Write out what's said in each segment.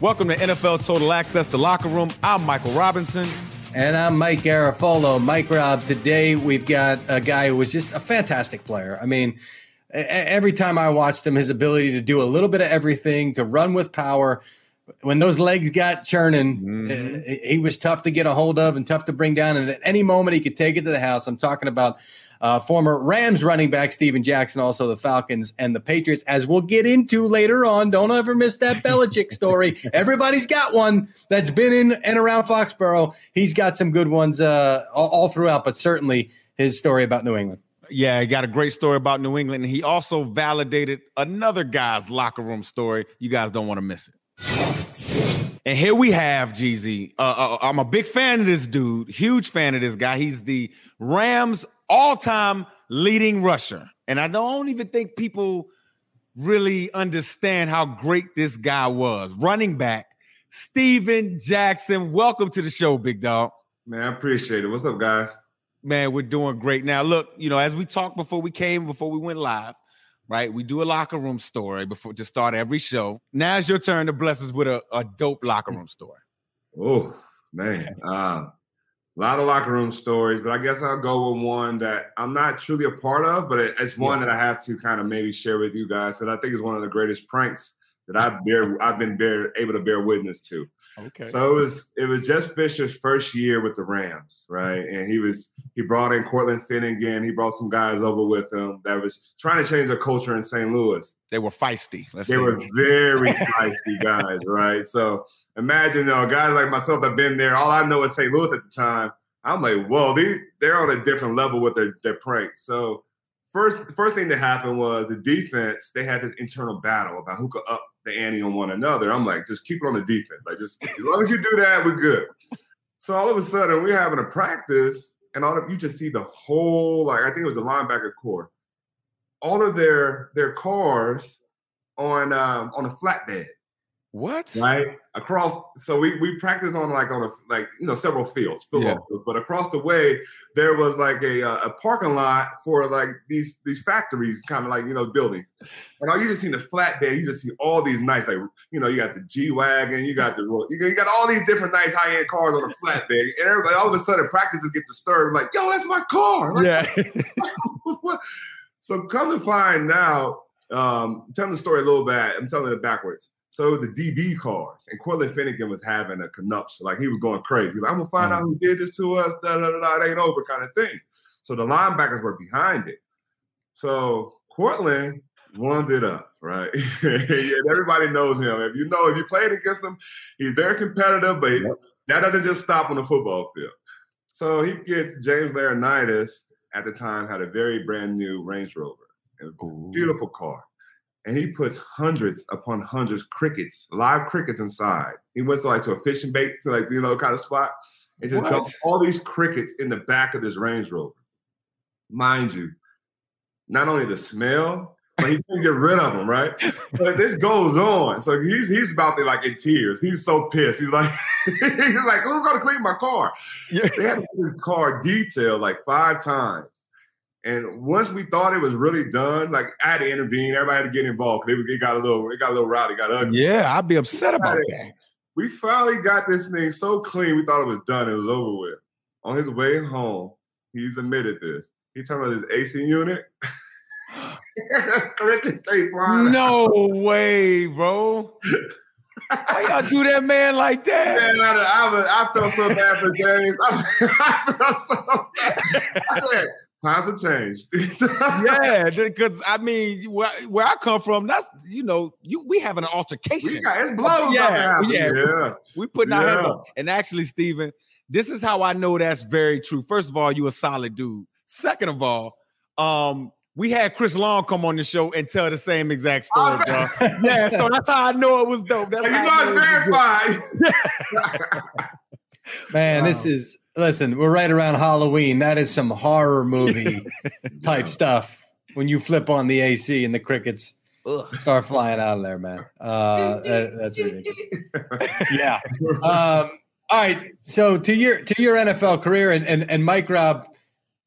Welcome to NFL Total Access, the locker room. I'm Michael Robinson. And I'm Mike Garafolo. Mike Rob, today we've got a guy who was just a fantastic player. I mean, every time I watched him, his ability to do a little bit of everything, to run with power. When those legs got churning, mm-hmm. he was tough to get a hold of and tough to bring down. And at any moment, he could take it to the house. I'm talking about uh, former Rams running back Steven Jackson, also the Falcons and the Patriots, as we'll get into later on. Don't ever miss that Belichick story. Everybody's got one that's been in and around Foxborough. He's got some good ones uh, all, all throughout, but certainly his story about New England. Yeah, he got a great story about New England. And he also validated another guy's locker room story. You guys don't want to miss it. And here we have Jeezy. Uh, uh, I'm a big fan of this dude, huge fan of this guy. He's the Rams all-time leading rusher. And I don't even think people really understand how great this guy was. Running back, Steven Jackson. Welcome to the show, big dog. Man, I appreciate it. What's up, guys? Man, we're doing great. Now, look, you know, as we talked before we came, before we went live, right? We do a locker room story before to start every show. Now it's your turn to bless us with a, a dope locker room story. Oh, man. Uh, a lot of locker room stories, but I guess I'll go with one that I'm not truly a part of, but it's one yeah. that I have to kind of maybe share with you guys because I think it's one of the greatest pranks that I've bear I've been bear, able to bear witness to. Okay. So it was it was Jeff Fisher's first year with the Rams, right? And he was he brought in Cortland Finnegan. He brought some guys over with him that was trying to change the culture in St. Louis. They were feisty. Let's they were very feisty guys, right? So imagine, though, guys like myself have been there. All I know is St. Louis at the time. I'm like, whoa, they they're on a different level with their their pranks. So first, the first thing that happened was the defense. They had this internal battle about who could up the ante on one another. I'm like, just keep it on the defense. Like, just as long as you do that, we're good. So all of a sudden, we're having a practice, and all of you just see the whole like I think it was the linebacker corps all of their their cars on um, on a flatbed. What? Right across. So we we practice on like on a like you know several fields, yeah. fields, but across the way there was like a uh, a parking lot for like these these factories, kind of like you know buildings. And all you just see the flatbed, you just see all these nice like you know you got the G wagon, you got the you got all these different nice high end cars on a flatbed, and everybody all of a sudden practices get disturbed, like yo, that's my car. Like, yeah. So come to find now, um, I'm telling the story a little bit. I'm telling it backwards. So the DB cars and Cortland Finnegan was having a connuption. Like he was going crazy. Like, I'm gonna find out mm. who did this to us. Da, da, da, da, it ain't over, kind of thing. So the linebackers were behind it. So Cortland runs it up, right? yeah, everybody knows him. If you know, if you played against him, he's very competitive, but yep. that doesn't just stop on the football field. So he gets James Laurinaitis at the time had a very brand new Range Rover, a beautiful car. And he puts hundreds upon hundreds crickets, live crickets inside. He went to like to a fishing bait to like you know kind of spot, and just dumps all these crickets in the back of this Range Rover. Mind you, not only the smell, but he couldn't get rid of them, right? But this goes on. So he's he's about to like in tears. He's so pissed. He's like, he's like, who's gonna clean my car? Yeah. They had his car detailed like five times. And once we thought it was really done, like I had to intervene. Everybody had to get involved because it, got a little, it got a little rowdy, got ugly. Yeah, I'd be upset about that. We finally got this thing so clean. We thought it was done. It was over with. On his way home, he's admitted this. He turned on his AC unit. no way, bro. Why y'all do that man like that? Man, I, I, I felt so bad for James. I, I felt so bad. I said, times have changed. yeah, because I mean, where, where I come from, that's you know, you we having an altercation. We got, it's blows yeah, yeah, yeah. We, we putting yeah. our hands up. And actually, Steven, this is how I know that's very true. First of all, you a solid dude. Second of all, um, we had Chris Long come on the show and tell the same exact story, bro. yeah, so that's how I know it was dope. That's you how know I it's know it was verified. Man, this is listen, we're right around Halloween. That is some horror movie type stuff. When you flip on the AC and the crickets start flying out of there, man. Uh, that- that's ridiculous. Yeah. Um, all right. So to your to your NFL career and and, and Mike Rob,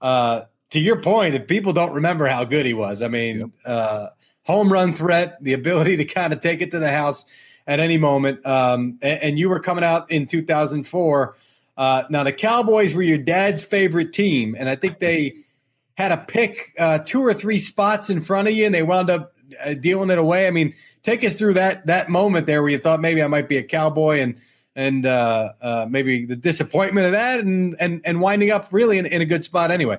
uh, to your point, if people don't remember how good he was, I mean, uh, home run threat, the ability to kind of take it to the house at any moment. Um, and, and you were coming out in 2004. Uh, now the Cowboys were your dad's favorite team, and I think they had to pick uh, two or three spots in front of you, and they wound up uh, dealing it away. I mean, take us through that that moment there where you thought maybe I might be a Cowboy, and and uh, uh, maybe the disappointment of that, and and and winding up really in, in a good spot anyway.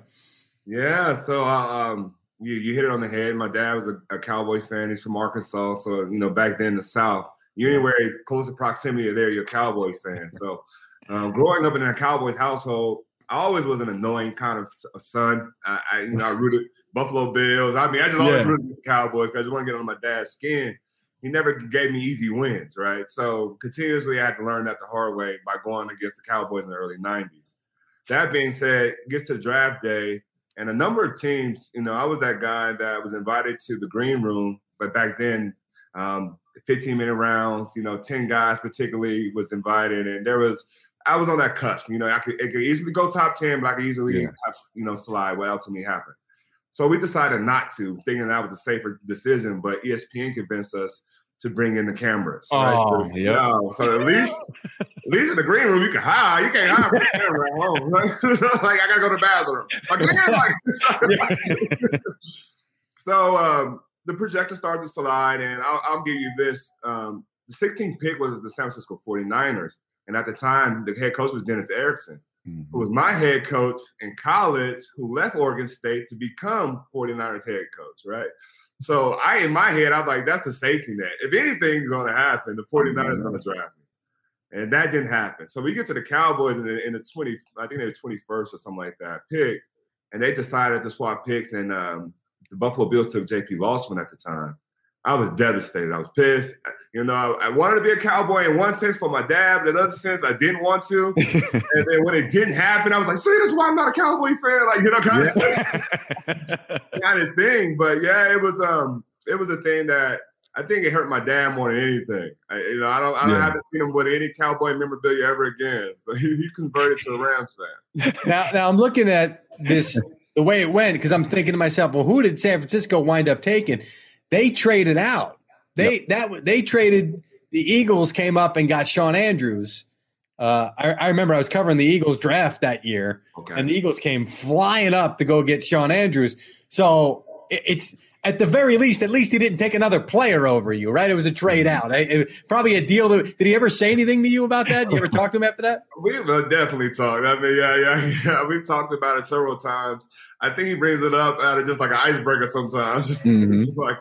Yeah, so uh, um, you you hit it on the head. My dad was a, a Cowboy fan. He's from Arkansas, so you know back then in the South, you anywhere close to proximity there, you're a Cowboy fan. So um, growing up in a Cowboys household, I always was an annoying kind of son. I, I you know I rooted Buffalo Bills. I mean, I just always Yeah. rooted the Cowboys because I just want to get on my dad's skin. He never gave me easy wins, right? So continuously, I had to learn that the hard way by going against the Cowboys in the early '90s. That being said, it gets to draft day, and a number of teams, you know, I was that guy that was invited to the green room, but back then, um, 15 minute rounds, you know, 10 guys particularly was invited, and there was, I was on that cusp, you know, I could, it could easily go top 10, but I could easily, Yeah. have, you know, slide what ultimately happened. So we decided not to, thinking that was a safer decision, but ESPN convinced us to bring in the cameras. right? Oh, so, yep. you know, so at least, at least in the green room you can hide. You can't hide from the camera at home. like I gotta go to the bathroom. Again, like, so um, the projector started to slide, and I'll, I'll give you this. Um, the 16th pick was the San Francisco 49ers. And at the time, the head coach was Dennis Erickson, who was my head coach in college, who left Oregon State to become 49ers head coach, right? So I, in my head, I'm like, that's the safety net. If anything's going to happen, the 49ers going to draft me. And that didn't happen. So we get to the Cowboys in the, in the 20, I think they were 21st or something like that, pick. And they decided to swap picks. And um, the Buffalo Bills took JP Losman at the time. I was devastated. I was pissed. You know, I, I wanted to be a cowboy in one sense for my dad, but in another sense, I didn't want to. and then when it didn't happen, I was like, see, that's why I'm not a cowboy fan. Like, you know, kind of kind of thing. But yeah, it was um, it was a thing that I think it hurt my dad more than anything. I, you know, I don't, I don't Yeah. haven't seen him with any cowboy memorabilia ever again. So he, he converted to a Rams fan. Now, now I'm looking at this the way it went because I'm thinking to myself, well, who did San Francisco wind up taking? They traded out. They that they traded. The Eagles came up and got Shawn Andrews. Uh, I, I remember I was covering the Eagles draft that year, Okay. and the Eagles came flying up to go get Shawn Andrews. So it- it's at the very least, at least he didn't take another player over you, right? It was a trade out. I- it- probably a deal. Did he ever say anything to you about that? Did you ever talk to him after that? We've uh, definitely talked. I mean, yeah, yeah, yeah. We've talked about it several times. I think he brings it up out of just like an icebreaker sometimes. Mhm. like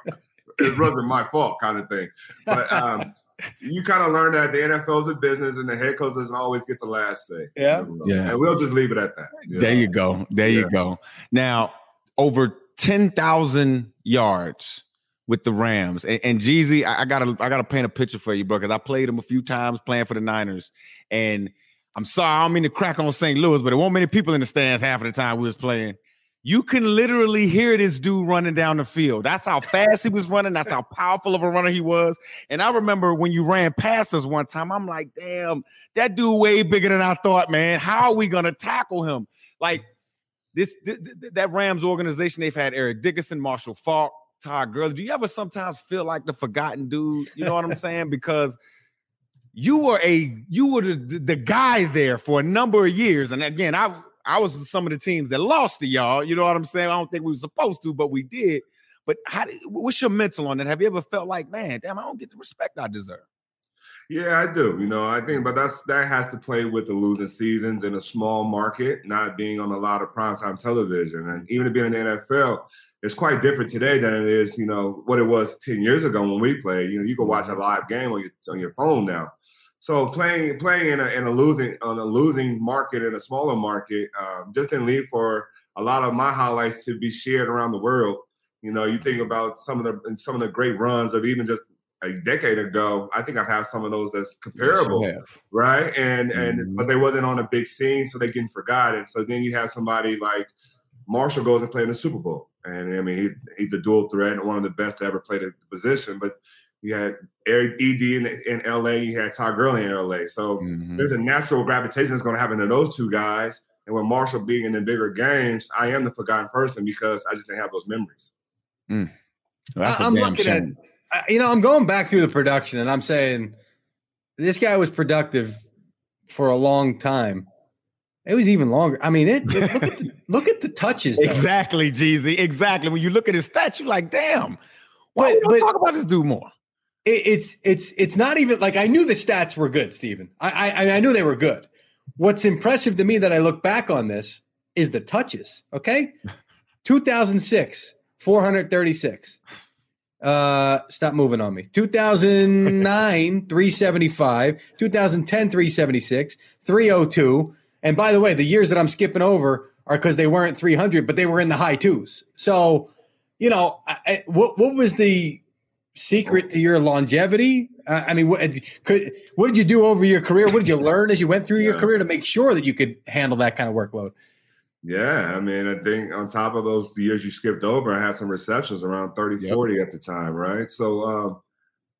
it wasn't my fault kind of thing. But um, you kind of learn that the NFL's a business and the head coach doesn't always get the last say. Yeah. Yeah. And we'll just leave it at that. you There know? you go. There you go. Now, over 10,000 yards with the Rams. And, and Jeezy, I, I gotta I gotta paint a picture for you, bro, because I played him a few times playing for the Niners. And I'm sorry, I don't mean to crack on St. Louis, but there weren't many people in the stands half of the time we was playing. You can literally hear this dude running down the field. That's how fast he was running. That's how powerful of a runner he was. And I remember when you ran past us one time, I'm like, damn, that dude way bigger than I thought, man. How are we gonna tackle him? Like this, th- th- that Rams organization, they've had Eric Dickerson, Marshall Faulk, Todd Gurley. Do you ever sometimes feel like the forgotten dude? You know what I'm saying? Because you were a you were the, the guy there for a number of years. And again, I I was some of the teams that lost to y'all. You know what I'm saying? I don't think we were supposed to, but we did. But how did, what's your mental on that? Have you ever felt like, man, damn, I don't get the respect I deserve? Yeah, I do. You know, I think, but that's that has to play with the losing seasons in a small market, not being on a lot of primetime television, and even being in the NFL, it's quite different today than it is, you know, what it was ten years ago when we played. You know, you can watch a mm-hmm. live game on your on your phone now. So playing playing in a in a losing on a losing market in a smaller market um, just didn't lead for a lot of my highlights to be shared around the world. You know, you think about some of the some of the great runs of even just a decade ago. I think I've had some of those that's comparable, Yes, right? And and Mhm. but they wasn't on a big scene, so they getting forgotten. So then you have somebody like Marshall goes and play in the Super Bowl, and I mean he's he's a dual threat and one of the best to ever play the position. But you had Eric Ed in, in LA, you had Todd Gurley in LA, so Mhm. there's a natural gravitation that's going to happen to those two guys. And with Marshall being in the bigger games, I am the forgotten person because I just didn't have those memories. That's a I'm damn looking at- shame. I- you know, I'm going back through the production and I'm saying this guy was productive for a long time. It was even longer. I mean, it, it- look, at the, look at the touches. though. Exactly, Jeezy. Exactly. When you look at his stats, you're like, damn. Why But- don't but- talk about this dude more? It, it's it's it's not even like I knew the stats were good, Steven. I, I I knew they were good. What's impressive to me that I look back on this is the touches. Okay, 2006, 436. Uh, stop moving on me. 2009, 375. 2010, 376. 302. And by the way, the years that I'm skipping over are because they weren't 300, but they were in the high twos. So, you know, I- what what was the secret to your longevity? Uh, I mean, what could what did you do over your career? What did you learn as you went through your Yeah. career to make sure that you could handle that kind of workload? Yeah, I mean, I think on top of those years you skipped over, I had some receptions around 30, Yep. 40 at the time, right? So, um,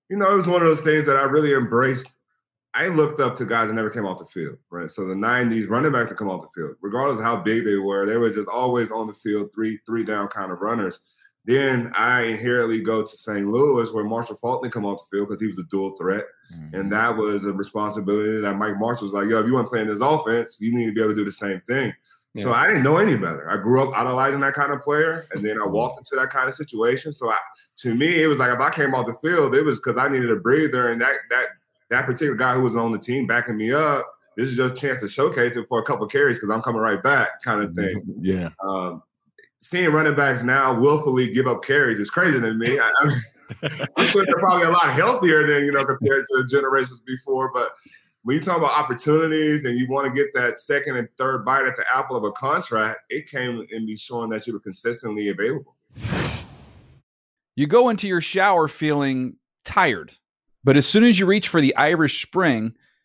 you know, it was one of those things that I really embraced. I looked up to guys that never came off the field, right? So the 90s running backs that come off the field, regardless of how big they were, they were just always on the field, three, three down kind of runners. Then I inherently go to St. Louis where Marshall Faulkner come off the field because he was a dual threat. Mm-hmm. And that was a responsibility that Mike Marshall was like, yo, if you want to play in this offense, you need to be able to do the same thing. So I didn't know any better. I grew up idolizing that kind of player, and then I mm-hmm. walked into that kind of situation. So I, to me, it was like if I came off the field, it was because I needed a breather, and that that that particular guy who was on the team backing me up. This is your chance to showcase it for a couple carries because I'm coming right back, kind of mm-hmm. thing. Yeah. Um, seeing running backs now willfully give up carries is crazy to me. I, I'm, I'm sure they're probably a lot healthier than you know compared to generations before. But when you talk about opportunities and you want to get that second and third bite at the apple of a contract, it came in me showing that you were consistently available. You go into your shower feeling tired, but as soon as you reach for the Irish Spring,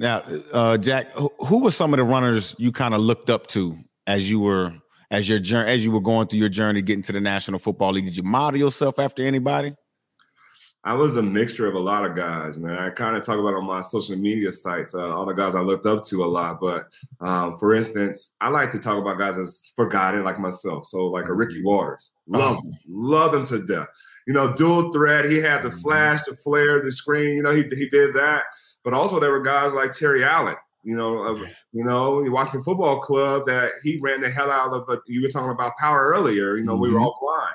Now, uh, Jack, who, who were some of the runners you kind of looked up to as you were as your journey as you were going through your journey getting to the National Football League? Did you model yourself after anybody? I was a mixture of a lot of guys, man. I kind of talk about on my social media sites, uh, all the guys I looked up to a lot. But um, for instance, I like to talk about guys as forgotten, like myself. So, like a Ricky Watters, love, Oh. him, love him to death. You know, dual threat. He had the Mhm. flash, the flare, the screen. You know, he he did that. But also, there were guys like Terry Allen. You know, of, you know, the football club that he ran the hell out of. Uh, you were talking about power earlier. You know, we were Mhm. offline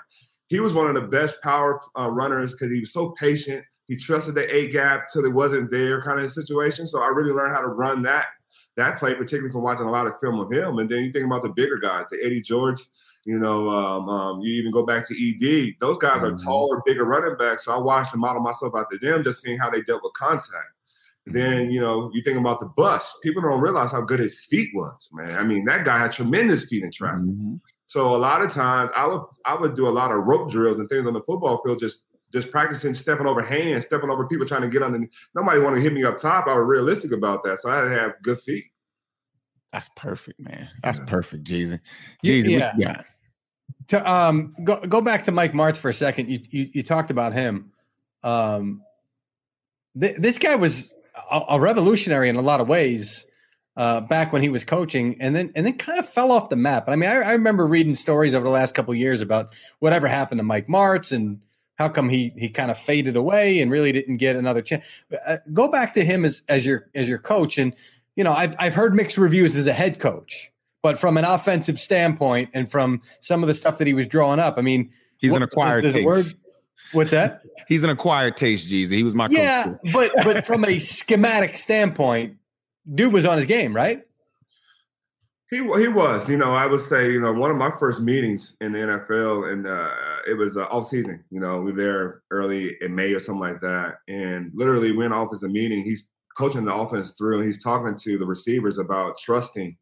he was one of the best power uh, runners because he was so patient. He trusted the A gap till it wasn't there, kind of situation. So I really learned how to run that that play, particularly from watching a lot of film of him. And then you think about the bigger guys, the Eddie George. You know, um, um, you even go back to ED. Those guys are Mhm. taller, bigger running backs. So I watched and model myself after them, just seeing how they dealt with contact. Then you know, you think about the bus. People don't realize how good his feet was, man. I mean, that guy had tremendous feet in traffic. Mhm. So a lot of times I would I would do a lot of rope drills and things on the football field, just just practicing stepping over hands, stepping over people trying to get on. Nobody want to hit me up top. I was realistic about that, so I had to have good feet. That's perfect, man. That's Yeah. perfect, Jeezy. Y- yeah. yeah. To um go go back to Mike Martz for a second. You you, you talked about him. Um, th- this guy was a, a revolutionary in a lot of ways. Uh, back when he was coaching, and then and then kind of fell off the map. I mean, I, I remember reading stories over the last couple of years about whatever happened to Mike Martz and how come he he kind of faded away and really didn't get another chance. Uh, go back to him as as your as your coach, and you know I've I've heard mixed reviews as a head coach, but from an offensive standpoint and from some of the stuff that he was drawing up, I mean, He's what- an acquired does, does the taste. Word What's that? He's an acquired taste, Jeezy. He was my yeah, coach. but but from a schematic standpoint, dude was on his game, right? He he was, you know, I would say, you know, one of my first meetings in the NFL, and uh, it was uh, off season. You know, we were there early in May or something like that, and literally went off as a meeting. He's coaching the offense through, and he's talking to the receivers about trusting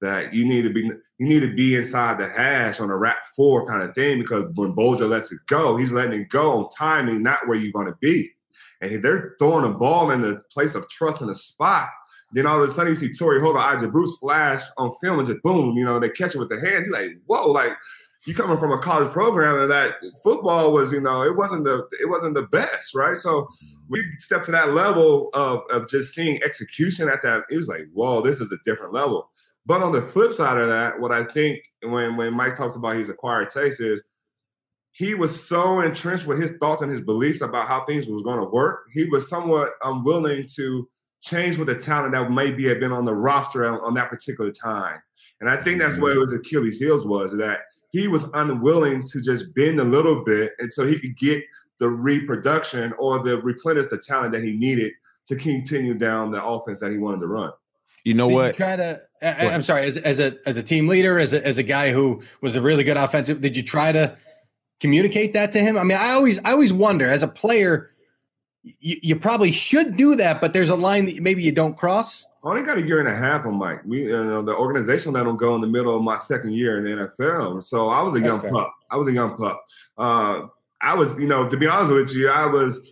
that you need to be you need to be inside the hash on a wrap four kind of thing because when Bulger lets it go, he's letting it go on timing, not where you're going to be. And they're throwing a ball in the place of trust in a spot. Then all of a sudden you see Torry Holt or Isaac Bruce flash on film and just boom, you know, they catch it with the hand. He's like, whoa, like you coming from a college program and that football was, you know, it wasn't the it wasn't the best, right? So we stepped to that level of, of just seeing execution at that. It was like, whoa, this is a different level. But on the flip side of that, what I think when when Mike talks about his acquired taste is he was so entrenched with his thoughts and his beliefs about how things was going to work. He was somewhat unwilling to change with the talent that maybe had been on the roster on, on that particular time. And I think that's what it was Achilles' heels was that he was unwilling to just bend a little bit and so he could get the reproduction or the replenish the talent that he needed to continue down the offense that he wanted to run. You know Did what? You try to. I, I'm sorry. As, as a as a team leader, as a, as a guy who was a really good offensive, did you try to communicate that to him? I mean, I always I always wonder as a player, you, you probably should do that, but there's a line that maybe you don't cross. I only got a year and a half on Mike. We, you know, the organization that let him go in the middle of my second year in the NFL. So I was a That's young fair. pup. I was a young pup. Uh, I was, you know, to be honest with you, I was,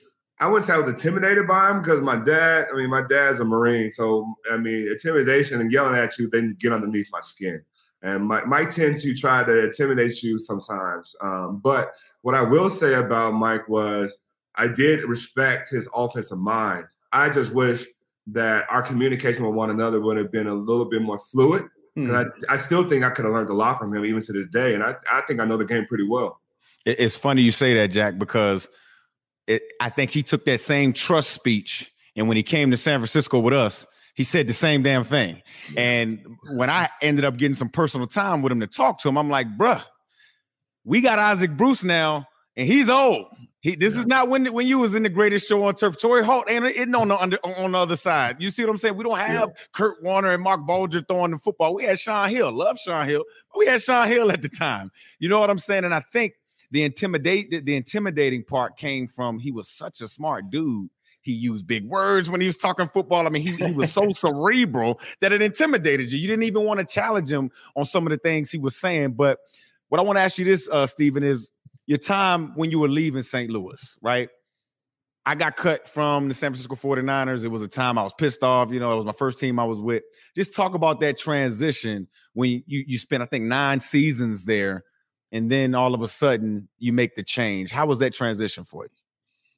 I wouldn't say I was intimidated by him because my dad, I mean, my dad's a Marine. So, I mean, intimidation and yelling at you didn't get underneath my skin. And Mike might tend to try to intimidate you sometimes. Um, but what I will say about Mike was I did respect his offensive mind. I just wish that our communication with one another would have been a little bit more fluid. Hmm. 'Cause I, I still think I could have learned a lot from him even to this day. And I, I think I know the game pretty well. It's funny you say that, Jack, because it, I think he took that same trust speech, and when he came to San Francisco with us, he said the same damn thing. And when I ended up getting some personal time with him to talk to him, I'm like, bruh, we got Isaac Bruce now, and he's old. He, this is not when when you was in the greatest show on turf. Torry Holt ain't it on the under, on the other side. You see what I'm saying? We don't have Kurt Warner and Marc Bulger throwing the football. We had Shaun Hill. Love Shaun Hill. We had Shaun Hill at the time. You know what I'm saying? And I think the intimidate the, the intimidating part came from he was such a smart dude. He used big words when he was talking football. I mean, he, he was so cerebral that it intimidated you. You didn't even want to challenge him on some of the things he was saying. But what I want to ask you this, uh, Steven, is your time when you were leaving St. Louis, right? I got cut from the San Francisco 49ers. It was a time I was pissed off. You know, it was my first team I was with. Just talk about that transition when you you spent, I think, nine seasons there, and then all of a sudden you make the change. How was that transition for you?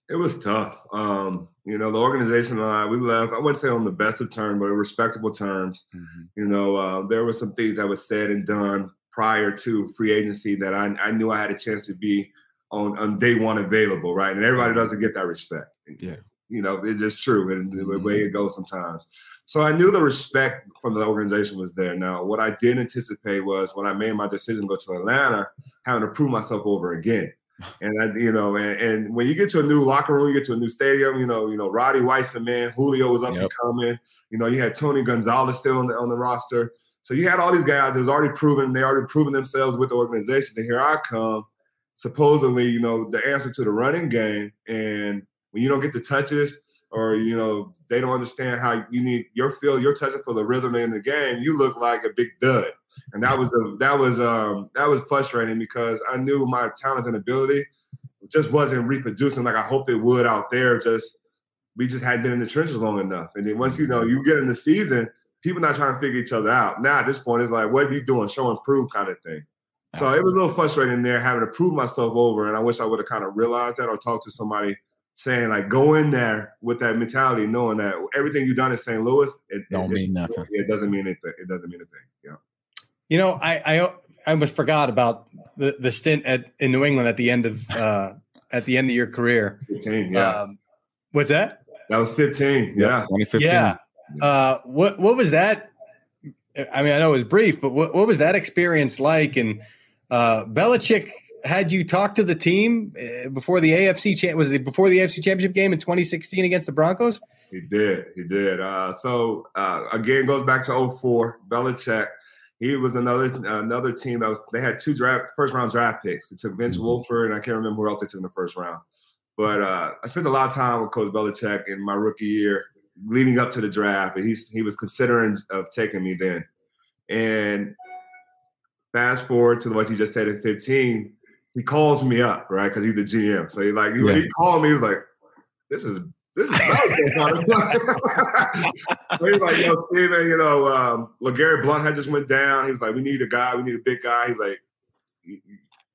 It was tough. Um, you know, the organization and I, we left, I wouldn't say on the best of terms, but respectable terms. You know, uh, there were some things that was said and done prior to free agency that I, I knew I had a chance to be on, on day one available, right? And everybody doesn't get that respect. Yeah. You know, it's just true and the way it goes sometimes. So I knew the respect from the organization was there. Now, what I did anticipate was when I made my decision to go to Atlanta, having to prove myself over again. And I, you know, and, and when you get to a new locker room, you get to a new stadium, you know, you know, Roddy White's the man, Julio was up and coming. You know, you had Tony Gonzalez still on the on the roster. So you had all these guys that was already proven, they already proven themselves with the organization. And here I come, supposedly, you know, the answer to the running game. And when you don't get the touches, or you know, they don't understand how you need your feel, your touching for the rhythm in the game, you look like a big dud. And that was a that was um that was frustrating because I knew my talent and ability just wasn't reproducing like I hoped it would out there. Just we just hadn't been in the trenches long enough. And then once you know you get in the season, people not trying to figure each other out. Now at this point, it's like, what are you doing? Show and prove kind of thing. So it was a little frustrating there having to prove myself over. And I wish I would have kind of realized that or talked to somebody saying, like, go in there with that mentality, knowing that everything you've done in St. Louis, it Don't it, mean nothing. It doesn't mean anything. It doesn't mean anything. Yeah. You know, I I, I almost forgot about the, the stint at in New England at the end of uh, at the end of your career. 15. Yeah. Um, what's that? that was 15. Yeah. 2015. Yeah. Uh, what what was that? I mean, I know it was brief, but what, what was that experience like? And uh, Belichick, had you talked to the team uh, before the AFC cha- was it before the AFC Championship game in 2016 against the Broncos? He did. He did. Uh, so uh, again, goes back to 04, Belichick. He was another another team that was, they had two draft first round draft picks. They took Vince mm-hmm. Wilfork and I can't remember who else they took in the first round. But uh, I spent a lot of time with Coach Belichick in my rookie year, leading up to the draft, and he's he was considering of taking me then. And fast forward to what you just said at 15, he calls me up, right? Because he's the GM. So he like yeah. when he called me, he was like, "This is this is so he's like, yo, Steven, you know, um, LeGarrette Blount had just went down. He was like, we need a guy, we need a big guy. He's like,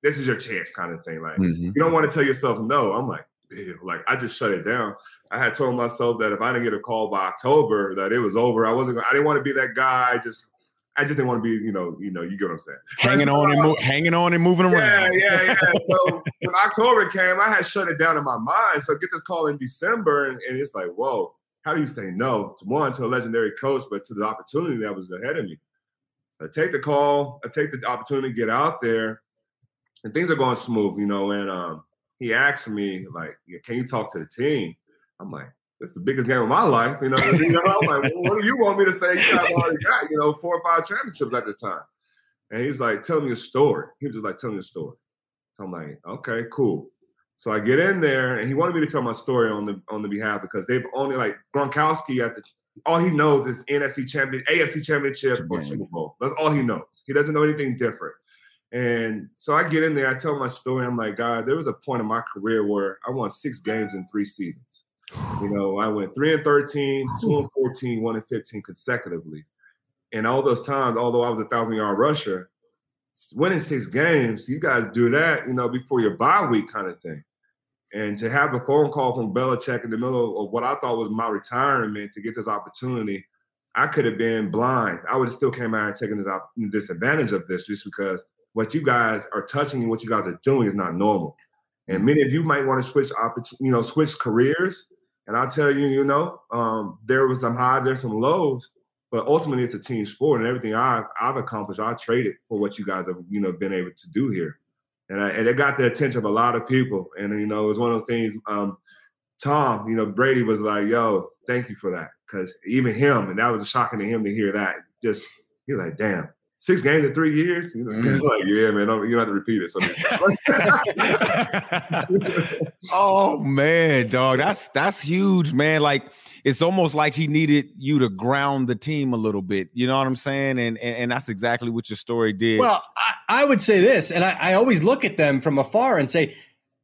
this is your chance, kind of thing. Like, mm-hmm. you don't want to tell yourself no. I'm like, Ew. like I just shut it down. I had told myself that if I didn't get a call by October, that it was over. I wasn't. I didn't want to be that guy. Just I just didn't want to be, you know, you know, you get what I'm saying. Hanging so, on and mo- hanging on and moving around. Yeah, yeah, yeah. so when October came, I had shut it down in my mind. So I get this call in December, and, and it's like, whoa, how do you say no to one to a legendary coach, but to the opportunity that was ahead of me? So I take the call, I take the opportunity to get out there, and things are going smooth, you know. And um, he asked me like, "Can you talk to the team?" I'm like, it's the biggest game of my life. You know, you know I'm like, well, what do you want me to say? You guys already got, you know, four or five championships at this time. And he's like, tell me a story. He was just like, tell me a story. So I'm like, okay, cool. So I get in there, and he wanted me to tell my story on the on the behalf because they've only like Gronkowski at the all he knows is NFC champion, AFC championship, or Super Bowl. That's all he knows. He doesn't know anything different. And so I get in there, I tell my story. I'm like, guys, there was a point in my career where I won six games in three seasons. You know, I went three and 13, two and 14, one and 15 consecutively. And all those times, although I was a thousand yard rusher, winning six games, you guys do that, you know, before your bye week kind of thing. And to have a phone call from Belichick in the middle of what I thought was my retirement to get this opportunity, I could have been blind. I would have still came out and taken this op- advantage of this just because what you guys are touching and what you guys are doing is not normal. And many of you might want to switch, you know, switch careers and I'll tell you, you know, um, there was some highs, there's some lows, but ultimately it's a team sport, and everything I've, I've accomplished, I traded for what you guys have, you know, been able to do here, and I, and it got the attention of a lot of people, and you know, it was one of those things. Um, Tom, you know, Brady was like, "Yo, thank you for that," because even him, and that was shocking to him to hear that. Just he's like, "Damn, six games in three years. You know, mm-hmm. like, yeah, man, you don't have to repeat it. oh man, dog, that's that's huge, man. Like it's almost like he needed you to ground the team a little bit. You know what I'm saying? And and, and that's exactly what your story did. Well, I, I would say this, and I, I, always look at them from afar and say,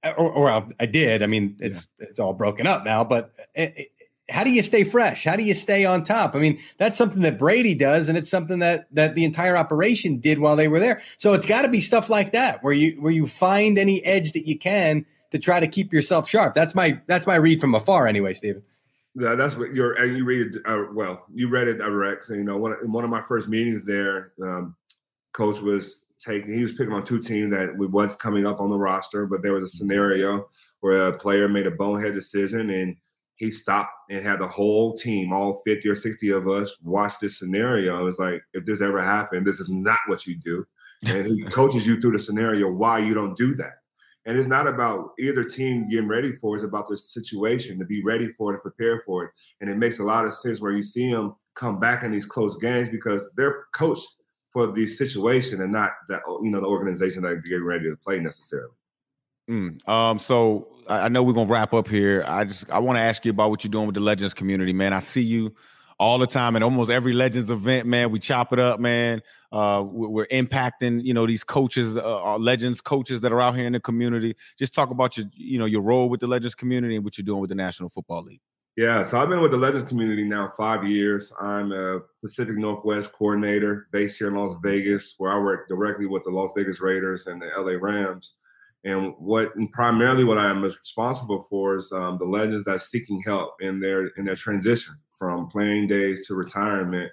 or, or I did. I mean, it's yeah. it's all broken up now, but. It, how do you stay fresh? How do you stay on top? I mean, that's something that Brady does, and it's something that that the entire operation did while they were there. So it's got to be stuff like that where you where you find any edge that you can to try to keep yourself sharp. That's my that's my read from afar, anyway, Steven. Yeah, that's what you're. And you read it. Uh, well, you read it direct. You know, one one of my first meetings there, um, coach was taking. He was picking on two teams that was coming up on the roster, but there was a scenario where a player made a bonehead decision and he stopped and had the whole team, all 50 or 60 of us, watch this scenario. It was like, if this ever happened, this is not what you do. And he coaches you through the scenario why you don't do that. And it's not about either team getting ready for it, it's about the situation to be ready for it and prepare for it. And it makes a lot of sense where you see them come back in these close games because they're coached for the situation and not that you know the organization that they're getting ready to play necessarily. Mm, um, so I know we're gonna wrap up here. I just I want to ask you about what you're doing with the Legends community, man. I see you all the time at almost every Legends event, man. We chop it up, man. Uh, we're impacting, you know, these coaches, uh, Legends coaches that are out here in the community. Just talk about your, you know, your role with the Legends community and what you're doing with the National Football League. Yeah, so I've been with the Legends community now five years. I'm a Pacific Northwest coordinator based here in Las Vegas, where I work directly with the Las Vegas Raiders and the LA Rams. And what and primarily what I am responsible for is um, the legends that's seeking help in their in their transition from playing days to retirement.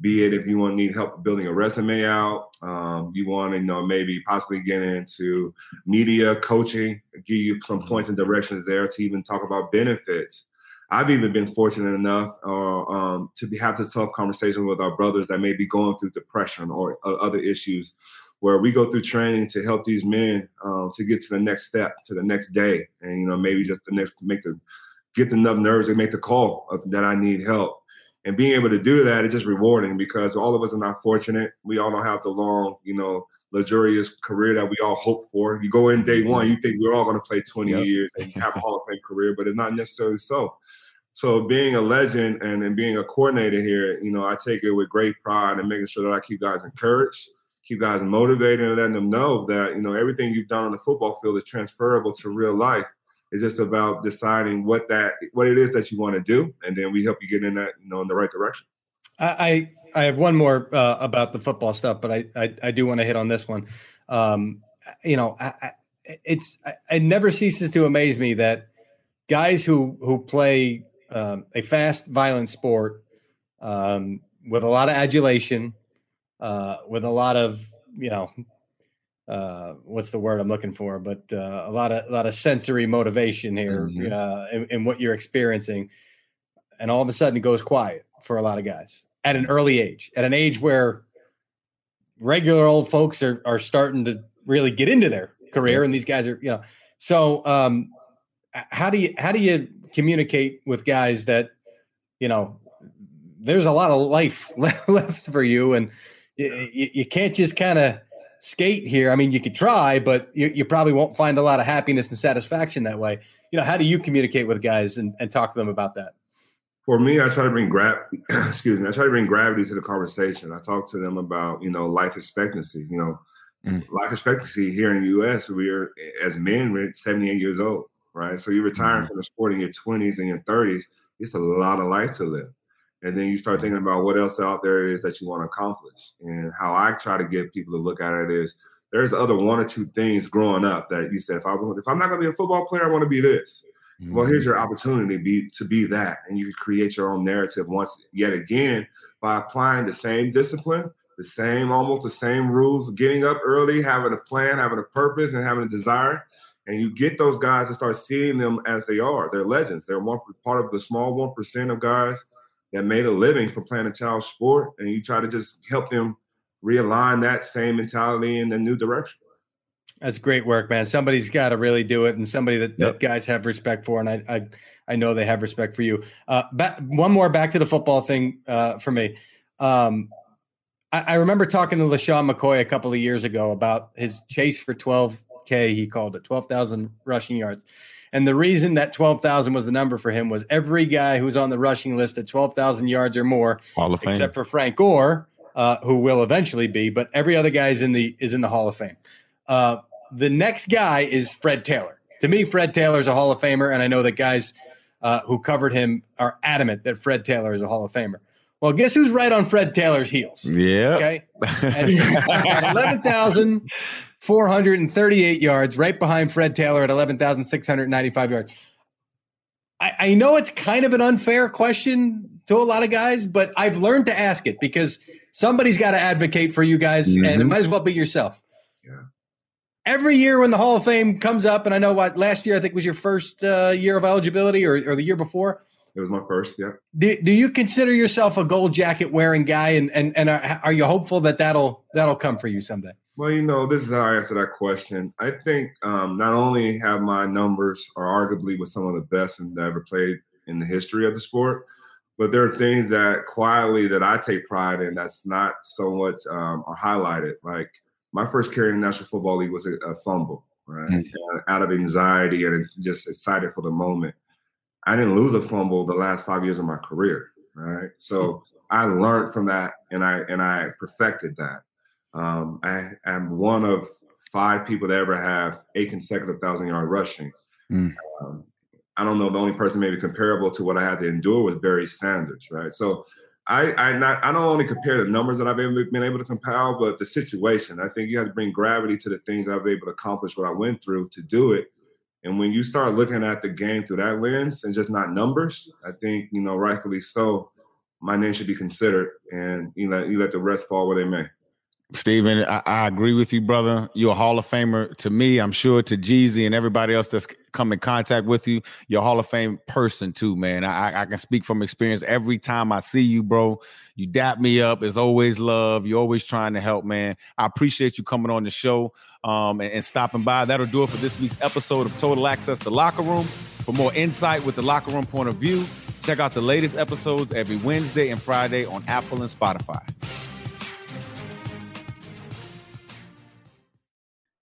Be it if you want to need help building a resume out, um, you want to you know maybe possibly get into media coaching, give you some points and directions there to even talk about benefits. I've even been fortunate enough uh, um, to be, have this tough conversation with our brothers that may be going through depression or uh, other issues where we go through training to help these men um, to get to the next step, to the next day, and you know maybe just the next make the get enough nerves to make the call of, that I need help. And being able to do that is just rewarding because all of us are not fortunate. We all don't have the long, you know, luxurious career that we all hope for. You go in day one, you think we're all going to play 20 yep. years and have a Hall of Fame career, but it's not necessarily so. So being a legend and, and being a coordinator here, you know, I take it with great pride and making sure that I keep guys encouraged keep guys motivated and letting them know that you know everything you've done on the football field is transferable to real life. It's just about deciding what that what it is that you want to do, and then we help you get in that you know in the right direction. I I have one more uh, about the football stuff, but I I, I do want to hit on this one. Um, you know, I, I, it's it never ceases to amaze me that guys who who play um, a fast, violent sport um, with a lot of adulation, uh, with a lot of you know uh, what's the word I'm looking for, but uh, a lot of a lot of sensory motivation here mm-hmm. uh, in, in, what you're experiencing, and all of a sudden it goes quiet for a lot of guys at an early age, at an age where regular old folks are are starting to really get into their career, and these guys are you know. So um, how do you how do you communicate with guys that you know there's a lot of life left for you and you, you can't just kind of skate here. I mean, you could try, but you, you, probably won't find a lot of happiness and satisfaction that way. You know, how do you communicate with guys and, and talk to them about that? For me, I try to bring gra- excuse me, I try to bring gravity to the conversation. I talk to them about, you know, life expectancy. You know, mm. life expectancy here in the US, we're as men, we're 78 years old, right? So you're retiring mm. from the sport in your 20s and your 30s. It's a lot of life to live and then you start thinking about what else out there is that you want to accomplish. And how I try to get people to look at it is there's other one or two things growing up that you said if I if I'm not going to be a football player, I want to be this. Mm-hmm. Well, here's your opportunity to be to be that, and you can create your own narrative once yet again by applying the same discipline, the same almost the same rules, getting up early, having a plan, having a purpose, and having a desire. And you get those guys to start seeing them as they are. They're legends. They're one part of the small one percent of guys that made a living from playing a child sport, and you try to just help them realign that same mentality in a new direction. That's great work, man. Somebody's got to really do it, and somebody that, yep. that guys have respect for, and I, I, I know they have respect for you. Uh, back, one more back to the football thing uh, for me. Um, I, I, remember talking to LeSean McCoy a couple of years ago about his chase for 12K. He called it 12,000 rushing yards. And the reason that 12,000 was the number for him was every guy who's on the rushing list at 12,000 yards or more, except for Frank Gore, uh, who will eventually be, but every other guy is in the is in the Hall of Fame. Uh, the next guy is Fred Taylor. To me, Fred Taylor is a Hall of Famer, and I know that guys uh, who covered him are adamant that Fred Taylor is a Hall of Famer. Well, guess who's right on Fred Taylor's heels? Yeah. Okay. 11,000 438 yards, right behind Fred Taylor at 11,695 yards. I, I know it's kind of an unfair question to a lot of guys, but I've learned to ask it because somebody's got to advocate for you guys, mm-hmm. and it might as well be yourself. Yeah. Every year when the Hall of Fame comes up, and I know what last year I think was your first uh, year of eligibility, or, or the year before. It was my first. Yeah. Do, do you consider yourself a gold jacket wearing guy, and and and are, are you hopeful that that'll that'll come for you someday? Well, you know, this is how I answer that question. I think um, not only have my numbers are arguably with some of the best that ever played in the history of the sport, but there are things that quietly that I take pride in that's not so much um, are highlighted. Like my first carry in the National Football League was a, a fumble, right? Mm-hmm. Out of anxiety and just excited for the moment. I didn't lose a fumble the last five years of my career, right? So I learned from that and I and I perfected that. Um, I am one of five people to ever have eight consecutive thousand yard rushing. Mm. Um, I don't know. The only person maybe comparable to what I had to endure was Barry Sanders, right? So I, I not I don't only compare the numbers that I've been able to compile, but the situation. I think you have to bring gravity to the things I was able to accomplish what I went through to do it. And when you start looking at the game through that lens and just not numbers, I think you know rightfully so, my name should be considered, and you let you let the rest fall where they may. Steven, I, I, agree with you, brother. You're a Hall of Famer to me. I'm sure to Jeezy and everybody else that's come in contact with you. You're a Hall of Fame person too, man. I, I can speak from experience. Every time I see you, bro, you dap me up. It's always love. You're always trying to help, man. I appreciate you coming on the show um, and, and stopping by. That'll do it for this week's episode of Total Access to Locker Room. For more insight with the locker room point of view, check out the latest episodes every Wednesday and Friday on Apple and Spotify.